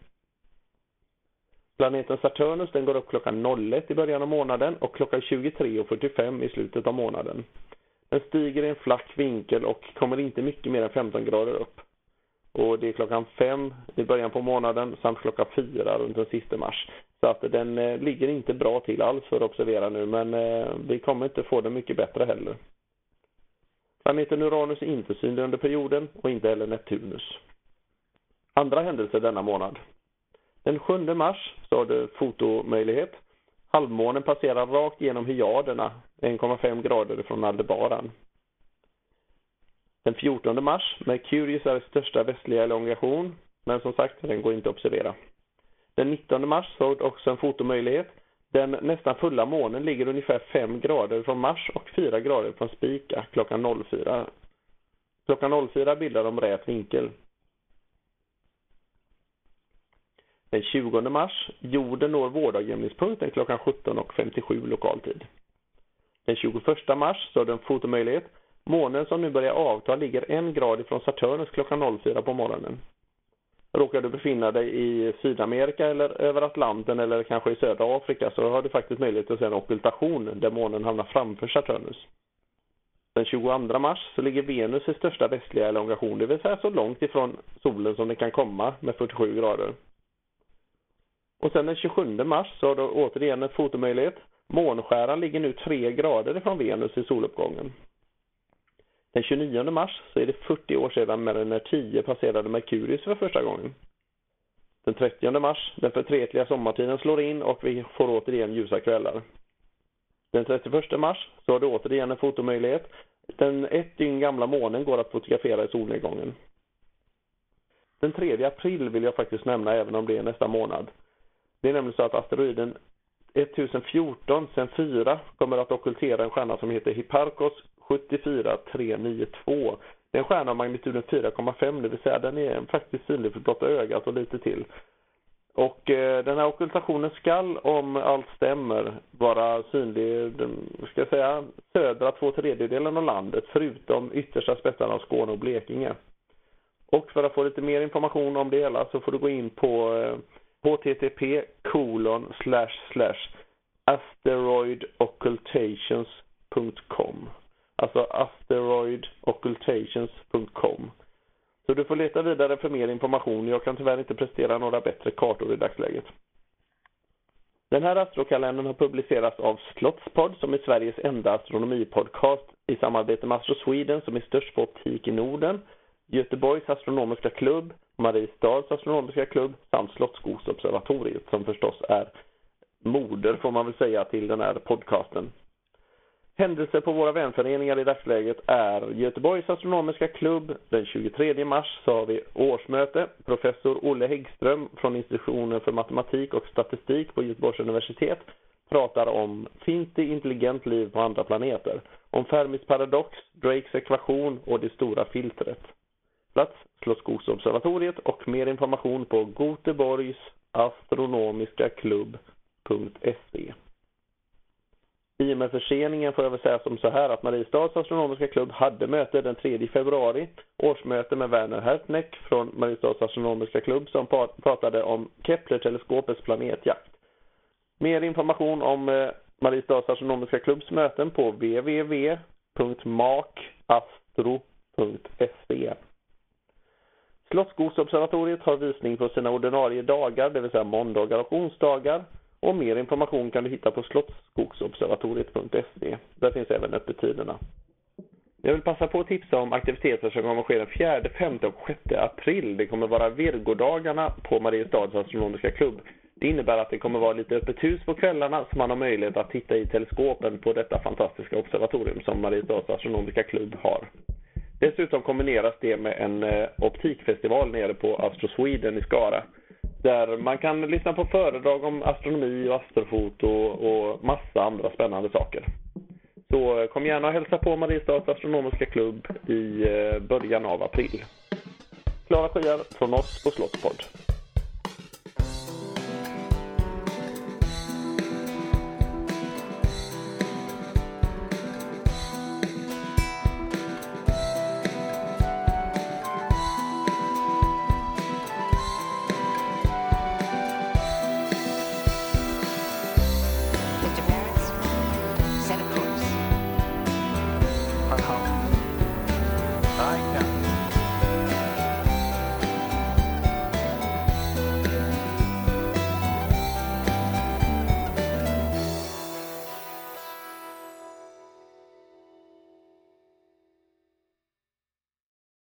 Planeten Saturnus den går upp klockan 01 i början av månaden och klockan 23.45 i slutet av månaden. Den stiger i en flack vinkel och kommer inte mycket mer än 15 grader upp. Och det är klockan fem i början på månaden samt klockan fyra runt den sista mars. Så att den eh, ligger inte bra till alls för att observera nu men eh, vi kommer inte få det mycket bättre heller. Planeten Uranus är inte synlig under perioden och inte heller Neptunus. Andra händelser denna månad. Den 7 mars så har du fotomöjlighet. Halvmånen passerar rakt genom Hyaderna, 1,5 grader från Aldebaran. Den 14 mars, Merkurius är största västliga elongation, men som sagt, den går inte att observera. Den 19 mars såg du också en fotomöjlighet. Den nästan fulla månen ligger ungefär 5 grader från Mars och 4 grader från Spica äh, klockan 04. Klockan 04 bildar de rät vinkel. Den 20 mars, jorden når vårdagjämningspunkten klockan 17.57 lokal tid. Den 21 mars så har du en fotomöjlighet. Månen som nu börjar avta ligger en grad ifrån Saturnus klockan 04 på morgonen. Råkar du befinna dig i Sydamerika eller över Atlanten eller kanske i södra Afrika så har du faktiskt möjlighet att se en ockultation där månen hamnar framför Saturnus. Den 22 mars så ligger Venus i största västliga elongation, det vill säga så långt ifrån solen som den kan komma med 47 grader. Och sen den 27 mars så har du återigen en fotomöjlighet. Månskäran ligger nu 3 grader ifrån Venus i soluppgången. Den 29 mars så är det 40 år sedan Mariner 10 passerade Merkurius för första gången. Den 30 mars, den förtretliga sommartiden slår in och vi får återigen ljusa kvällar. Den 31 mars så har du återigen en fotomöjlighet. Den ett dygn gamla månen går att fotografera i solnedgången. Den 3 april vill jag faktiskt nämna även om det är nästa månad. Det är nämligen så att asteroiden 1014 sen 4 kommer att ockultera en stjärna som heter Hipparcos 74392. Det är en stjärna av magnituden 4,5 det vill säga den är faktiskt synlig för blotta ögat och lite till. Och eh, den här ockultationen skall, om allt stämmer, vara synlig, ska jag säga, södra två tredjedelen av landet förutom yttersta spetsarna av Skåne och Blekinge. Och för att få lite mer information om det hela så får du gå in på eh, http kolon slash slash asteroidoccultations.com Alltså asteroidoccultations.com Så du får leta vidare för mer information. Jag kan tyvärr inte prestera några bättre kartor i dagsläget. Den här astrokalendern har publicerats av Slottspodd som är Sveriges enda astronomipodcast i samarbete med Astro Sweden som är störst på optik i Norden, Göteborgs astronomiska klubb, Mariestads astronomiska klubb samt Slottsskogsobservatoriet som förstås är moder får man väl säga till den här podcasten. Händelser på våra vänföreningar i dagsläget är Göteborgs astronomiska klubb. Den 23 mars så har vi årsmöte. Professor Olle Häggström från institutionen för matematik och statistik på Göteborgs universitet pratar om finns det intelligent liv på andra planeter? Om Fermis paradox, Drakes ekvation och det stora filtret. Plats Slottsskogsobservatoriet och mer information på goteborgsastronomiskaklubb.se. I och med förseningen får jag väl säga som så här att Mariestads astronomiska klubb hade möte den 3 februari. Årsmöte med Werner Hertneck från Mariestads astronomiska klubb som pratade om Kepler-teleskopets planetjakt. Mer information om eh, Mariestads astronomiska klubbs möten på www.makastro.se. Slottsskogsobservatoriet har visning på sina ordinarie dagar, det vill säga måndagar och onsdagar. Och mer information kan du hitta på slottsskogsobservatoriet.se. Där finns även öppettiderna. Jag vill passa på att tipsa om aktiviteter som kommer att ske den 4, 5 och 6 april. Det kommer vara Virgodagarna på Mariestads astronomiska klubb. Det innebär att det kommer vara lite öppet hus på kvällarna så man har möjlighet att titta i teleskopen på detta fantastiska observatorium som Mariestads astronomiska klubb har. Dessutom kombineras det med en eh, optikfestival nere på Astro Sweden i Skara. Där man kan lyssna på föredrag om astronomi och astrofoto och massa andra spännande saker. Så eh, kom gärna och hälsa på Mariestads astronomiska klubb i eh, början av april. Klara skyar från oss på Slottspodd.